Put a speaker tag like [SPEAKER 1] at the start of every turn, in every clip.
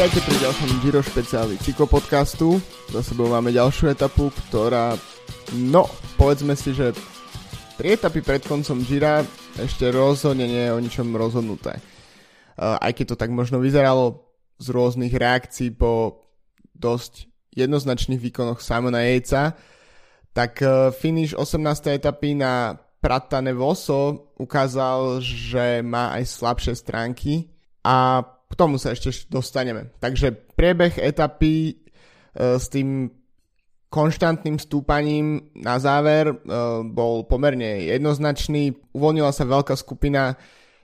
[SPEAKER 1] Vítajte pri ďalšom Giro špeciáli cyklopodcastu. Za sebou máme ďalšiu etapu, ktorá, no, povedzme si, že tri etapy pred koncom Gira ešte rozhodne nie je o ničom rozhodnuté. Aj keď to tak možno vyzeralo z rôznych reakcií po dosť jednoznačných výkonoch Simona Yatesa, tak uh, finish 18. etapy na Pratane Voso ukázal, že má aj slabšie stránky a k tomu sa ešte dostaneme. Takže priebeh etapy e, s tým konštantným stúpaním na záver e, bol pomerne jednoznačný. Uvoľnila sa veľká skupina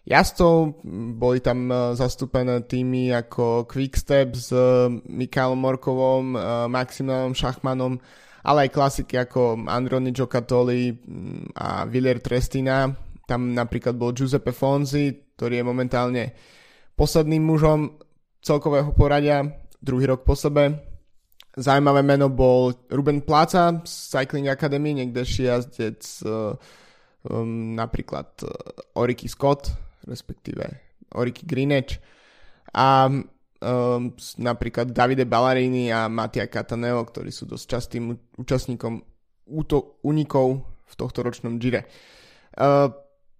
[SPEAKER 1] jazdcov, boli tam e, zastúpené týmy ako Quickstep s Mikhailom Morkovom, Maximilianom Šachmanom, ale aj klasiky ako Androni Giocattoli a Villier Trestina. Tam napríklad bol Giuseppe Fonzi, ktorý je momentálne posledným mužom celkového poradia, druhý rok po sebe. Zajímavé meno bol Ruben Pláca z Cycling Academy, niekdejší jazdec uh, um, napríklad uh, Oriky Scott, respektíve Oriky Greenwich a um, napríklad Davide Ballarini a Mattia Cataneo, ktorí sú dosť častým účastníkom úto, unikov v tohto ročnom Gire. Uh,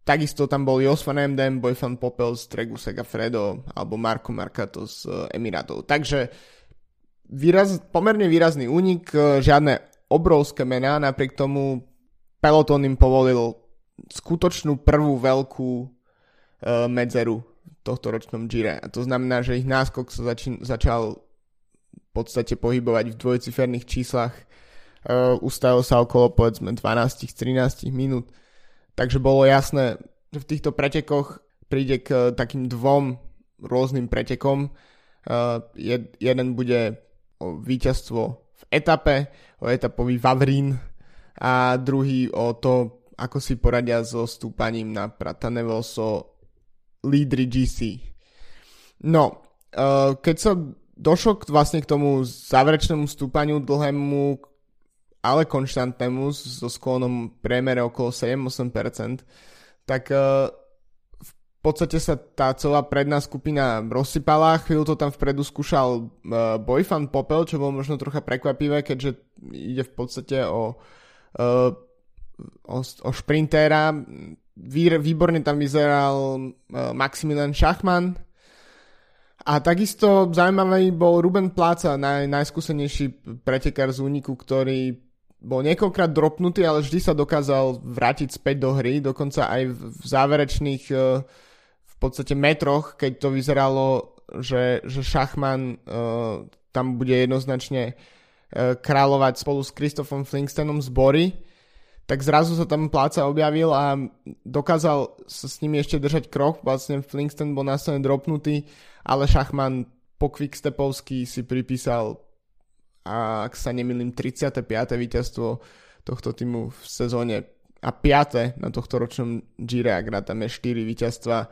[SPEAKER 1] Takisto tam bol Jos van Emden, Boyfan Popel z Tregu Segafredo alebo Marco Marcato z eh, Emiratov. Takže výraz, pomerne výrazný únik, eh, žiadne obrovské mená, napriek tomu peloton im povolil skutočnú prvú veľkú uh, medzeru v tohto ročnom Gire. A to znamená, že ich náskok sa začín, začal v podstate pohybovať v dvojciferných číslach. Uh, ustavil sa okolo povedzme 12-13 minút Takže bolo jasné, že v týchto pretekoch príde k eh, takým dvom rôznym pretekom. Uh, jed, jeden bude o víťazstvo v etape, o etapový Vavrín a druhý o to, ako si poradia so stúpaním na Pratanevoso lídry GC. No, uh, keď sa došlo k, vlastne k tomu záverečnému stúpaniu dlhému, ale konštantnému so sklonom priemere okolo 7-8%, tak uh, v podstate sa tá celá predná skupina rozsypala, chvíľu to tam vpredu skúšal uh, Boyfan Popel, čo bolo možno trocha prekvapivé, keďže ide v podstate o, uh, o, o šprintéra. výborne tam vyzeral Maximilian Schachmann, a takisto zaujímavý bol Ruben Pláca, naj, najskúsenejší pretekár z úniku, ktorý bol niekoľkrát dropnutý, ale vždy sa dokázal vrátiť späť do hry, dokonca aj v záverečných e, v podstate metroch, keď to vyzeralo, že, že Šachman uh, tam bude jednoznačne uh, kráľovať spolu s Christophom Flingstonom z Bory, tak zrazu sa tam pláca objavil a dokázal sa s nimi ešte držať krok, vlastne Flingston bol následne dropnutý, ale Šachman po quickstepovsky si pripísal a ak sa nemýlim 35. víťazstvo tohto týmu v sezóne a 5. na tohto ročnom Gire, ak rátame 4 víťazstva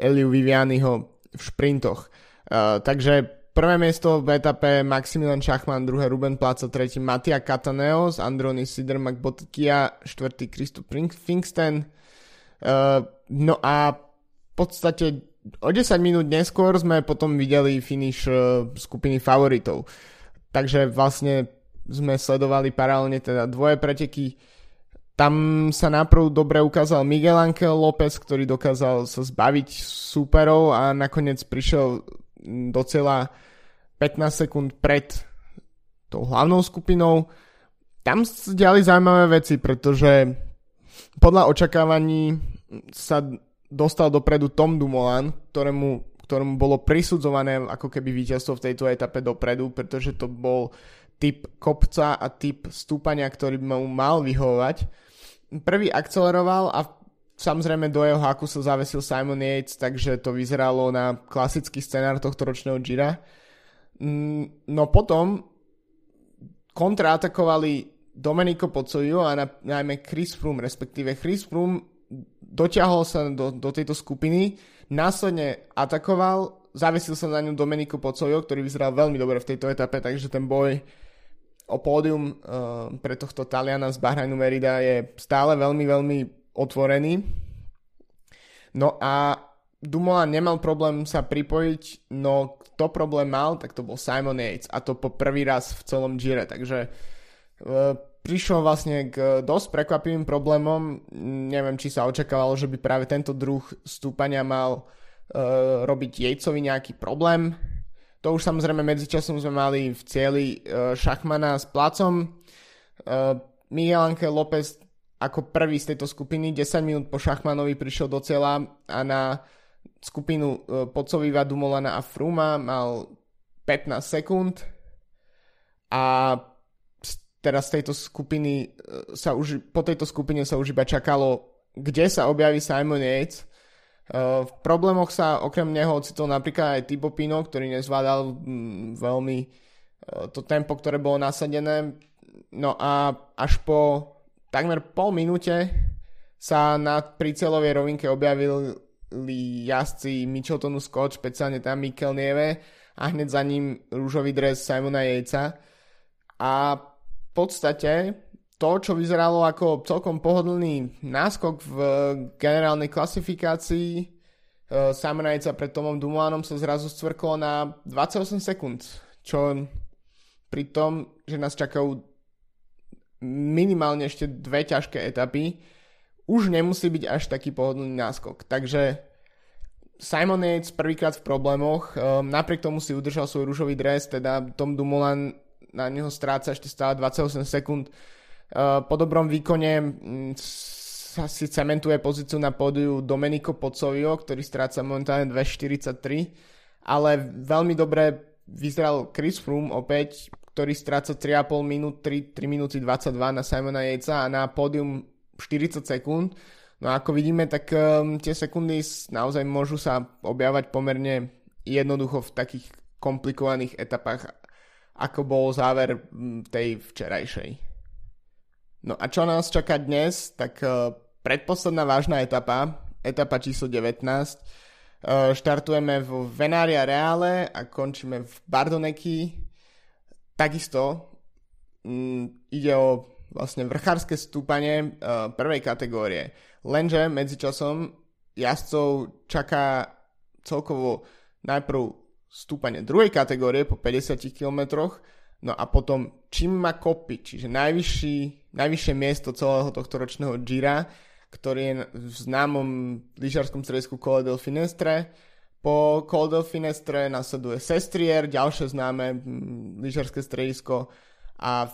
[SPEAKER 1] Eliu Vivianiho v šprintoch. Uh, takže prvé miesto v etape Maximilian Schachmann, druhé Ruben Placa, tretí Mattia Cataneo z Androny Sidermak Botkia, štvrtý Christoph Finksten. Uh, no a v podstate o 10 minút neskôr sme potom videli finish uh, skupiny favoritov. Takže vlastne sme sledovali paralelne teda dvoje preteky. Tam sa naprv dobre ukázal Miguel Angel López, ktorý dokázal sa zbaviť súperov a nakoniec prišiel do cieľa 15 sekúnd pred tou hlavnou skupinou. Tam sa diali zaujímavé veci, pretože podľa očakávaní sa dostal dopredu Tom Dumoulin, ktorému ktorom bolo prisudzované ako keby víťazstvo v tejto etape dopredu, pretože to bol typ kopca a typ stúpania, ktorý mu mal vyhovovať. Prvý akceleroval a samozrejme do jeho haku sa zavesil Simon Yates, takže to vyzeralo na klasický scenár tohto ročného Gira. Mm, no potom kontraatakovali Domenico Pozzoio a na, najmä Chris Froome, respektíve Chris Froome dotiahol sa do, do tejto skupiny, následne atakoval, zavesil sa na ňu Domenico Pocojo, ktorý vyzeral veľmi dobre v tejto etape, takže ten boj o pódium uh, pre tohto Taliana z Bahrajnu Merida je stále veľmi, veľmi otvorený. No a Dumoulin nemal problém sa pripojiť, no kto problém mal, tak to bol Simon Yates a to po prvý raz v celom Gire, takže uh, prišiel vlastne k dosť prekvapivým problémom, neviem, či sa očakávalo, že by práve tento druh stúpania mal uh, robiť Yatesovi nejaký problém, to už samozrejme medzičasom sme mali v cieli uh, Šachmana s placom, uh, Miguel Angel López ako prvý z tejto skupiny 10 minút po Šachmanovi prišiel do cieľa a na skupinu e, Pocoviva, Dumolana a Fruma mal 15 sekúnd. A teraz tejto skupiny e, sa už, po tejto skupine sa už iba čakalo, kde sa objaví Simon Yates. E, v problémoch sa okrem neho ocitol napríklad aj Tibo Pino, ktorý nezvládal mm, veľmi to tempo, ktoré bolo nasadené. No a až po takmer pol minúte sa na prícelovej rovinke objavil jazdci Micheltonu Scott, špeciálne tam Mikel Nieve a hneď za ním rúžový dres Simona Jejca. A podstate to, čo vyzeralo ako celkom pohodlný náskok v generálnej klasifikácii e, Simona Jejca pred Tomom Dumulanom sa zrazu stvrklo na 28 sekúnd, čo pri tom, že nás čakajú minimálne ešte dve ťažké etapy, už nemusí byť až taký pohodlný náskok. Takže Simon Yates prvýkrát v problémoch, um, napriek tomu si udržal svoj rúžový dres, teda Tom Dumoulin na neho stráca ešte stále 28 sekúnd. Uh, po dobrom výkone um, sa si cementuje pozíciu na pódiu Domenico Pozzovio, ktorý stráca momentálne 2.43, ale veľmi dobre vyzeral Chris Froome opäť, ktorý stráca 3,5 minút, 3, 3 minúty 22 na Simona Yatesa a na pódium 40 sekúnd. No a ako vidíme, tak um, tie sekundy naozaj môžu sa objavať pomerne jednoducho v takých komplikovaných etapách, ako bol záver tej včerajšej. No a čo nás čaká dnes, tak uh, predposledná vážna etapa, etapa číslo 19, uh, štartujeme v Venária Reale a končíme v Bardoneki. Takisto um, ide o vlastne vrchárske stúpanie uh, prvej kategórie. Lenže medzičasom jazdcov čaká celkovo najprv stúpanie druhej kategórie po 50 km, no a potom čím má kopy, čiže najvyšší, najvyššie miesto celého tohto ročného Gira, ktorý je v známom lyžarskom stredisku Cole del Finestre. Po Cole del Finestre nasleduje Sestrier, ďalšie známe lyžarské stredisko a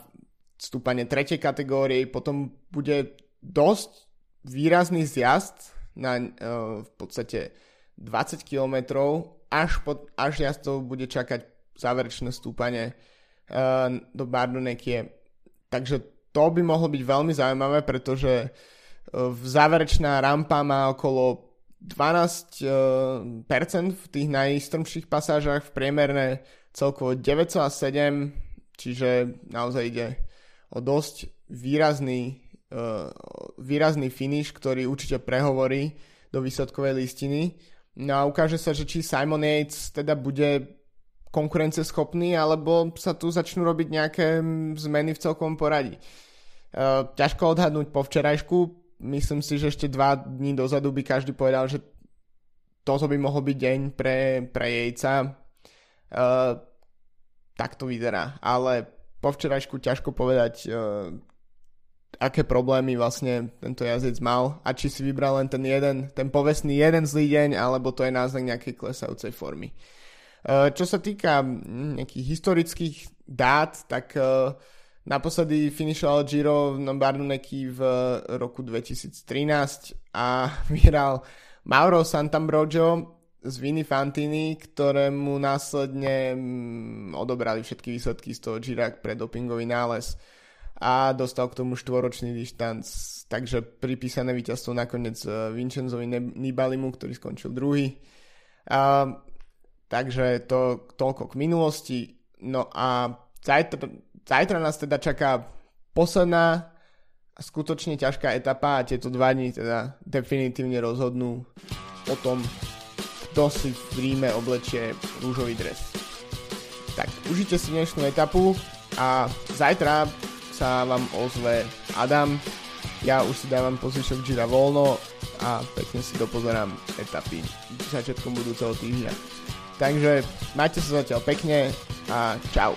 [SPEAKER 1] stúpanie tretej kategórie, potom bude dosť výrazný zjazd na uh, v podstate 20 km, až, pod, až jazdcov bude čakať záverečné stúpanie uh, do Bardonekie. Takže to by mohlo byť veľmi zaujímavé, pretože uh, záverečná rampa má okolo 12% v tých najstrmších pasážach, v priemerne celkovo 9,7, čiže naozaj ide o dosť výrazný, výrazný finish, ktorý určite prehovorí do výsledkovej listiny. No a ukáže sa, že či Simon Yates teda bude konkurenceschopný, alebo sa tu začnú robiť nejaké zmeny v celkom poradí. Uh, ťažko odhadnúť po včerajšku, myslím si, že ešte dva dní dozadu by každý povedal, že toto by mohol byť deň pre, pre Jejca. Uh, tak to vyzerá, ale po včerajšku ťažko povedať, uh, aké problémy vlastne tento jazdec mal a či si vybral len ten jeden, ten povestný jeden zlý deň, alebo to je náznak nejakej klesajúcej formy. Uh, čo sa týka nejakých historických dát, tak uh, naposledy finišoval Giro v Barduneki v roku 2013 a vyhral Mauro Santambrogio z Viny Fantini, ktorému následne odobrali všetky výsledky z toho Girak pre dopingový nález a dostal k tomu štvoročný dištanc, takže pripísané víťazstvo nakoniec eh, Vincenzovi Nibalimu, ktorý skončil druhý. A, takže to toľko k minulosti. No a zajtra, zajtra nás teda čaká posledná skutočne ťažká etapa a tieto dva dní teda definitívne rozhodnú o tom, kto si v Ríme oblečie rúžový dres. Tak, užite si dnešnú etapu a zajtra sa vám ozve Adam Ja už si dávam po zvyšok Gira voľno a pekne si dopozerám etapy začiatkom budúceho týždňa. Takže majte sa zatiaľ pekne a čau.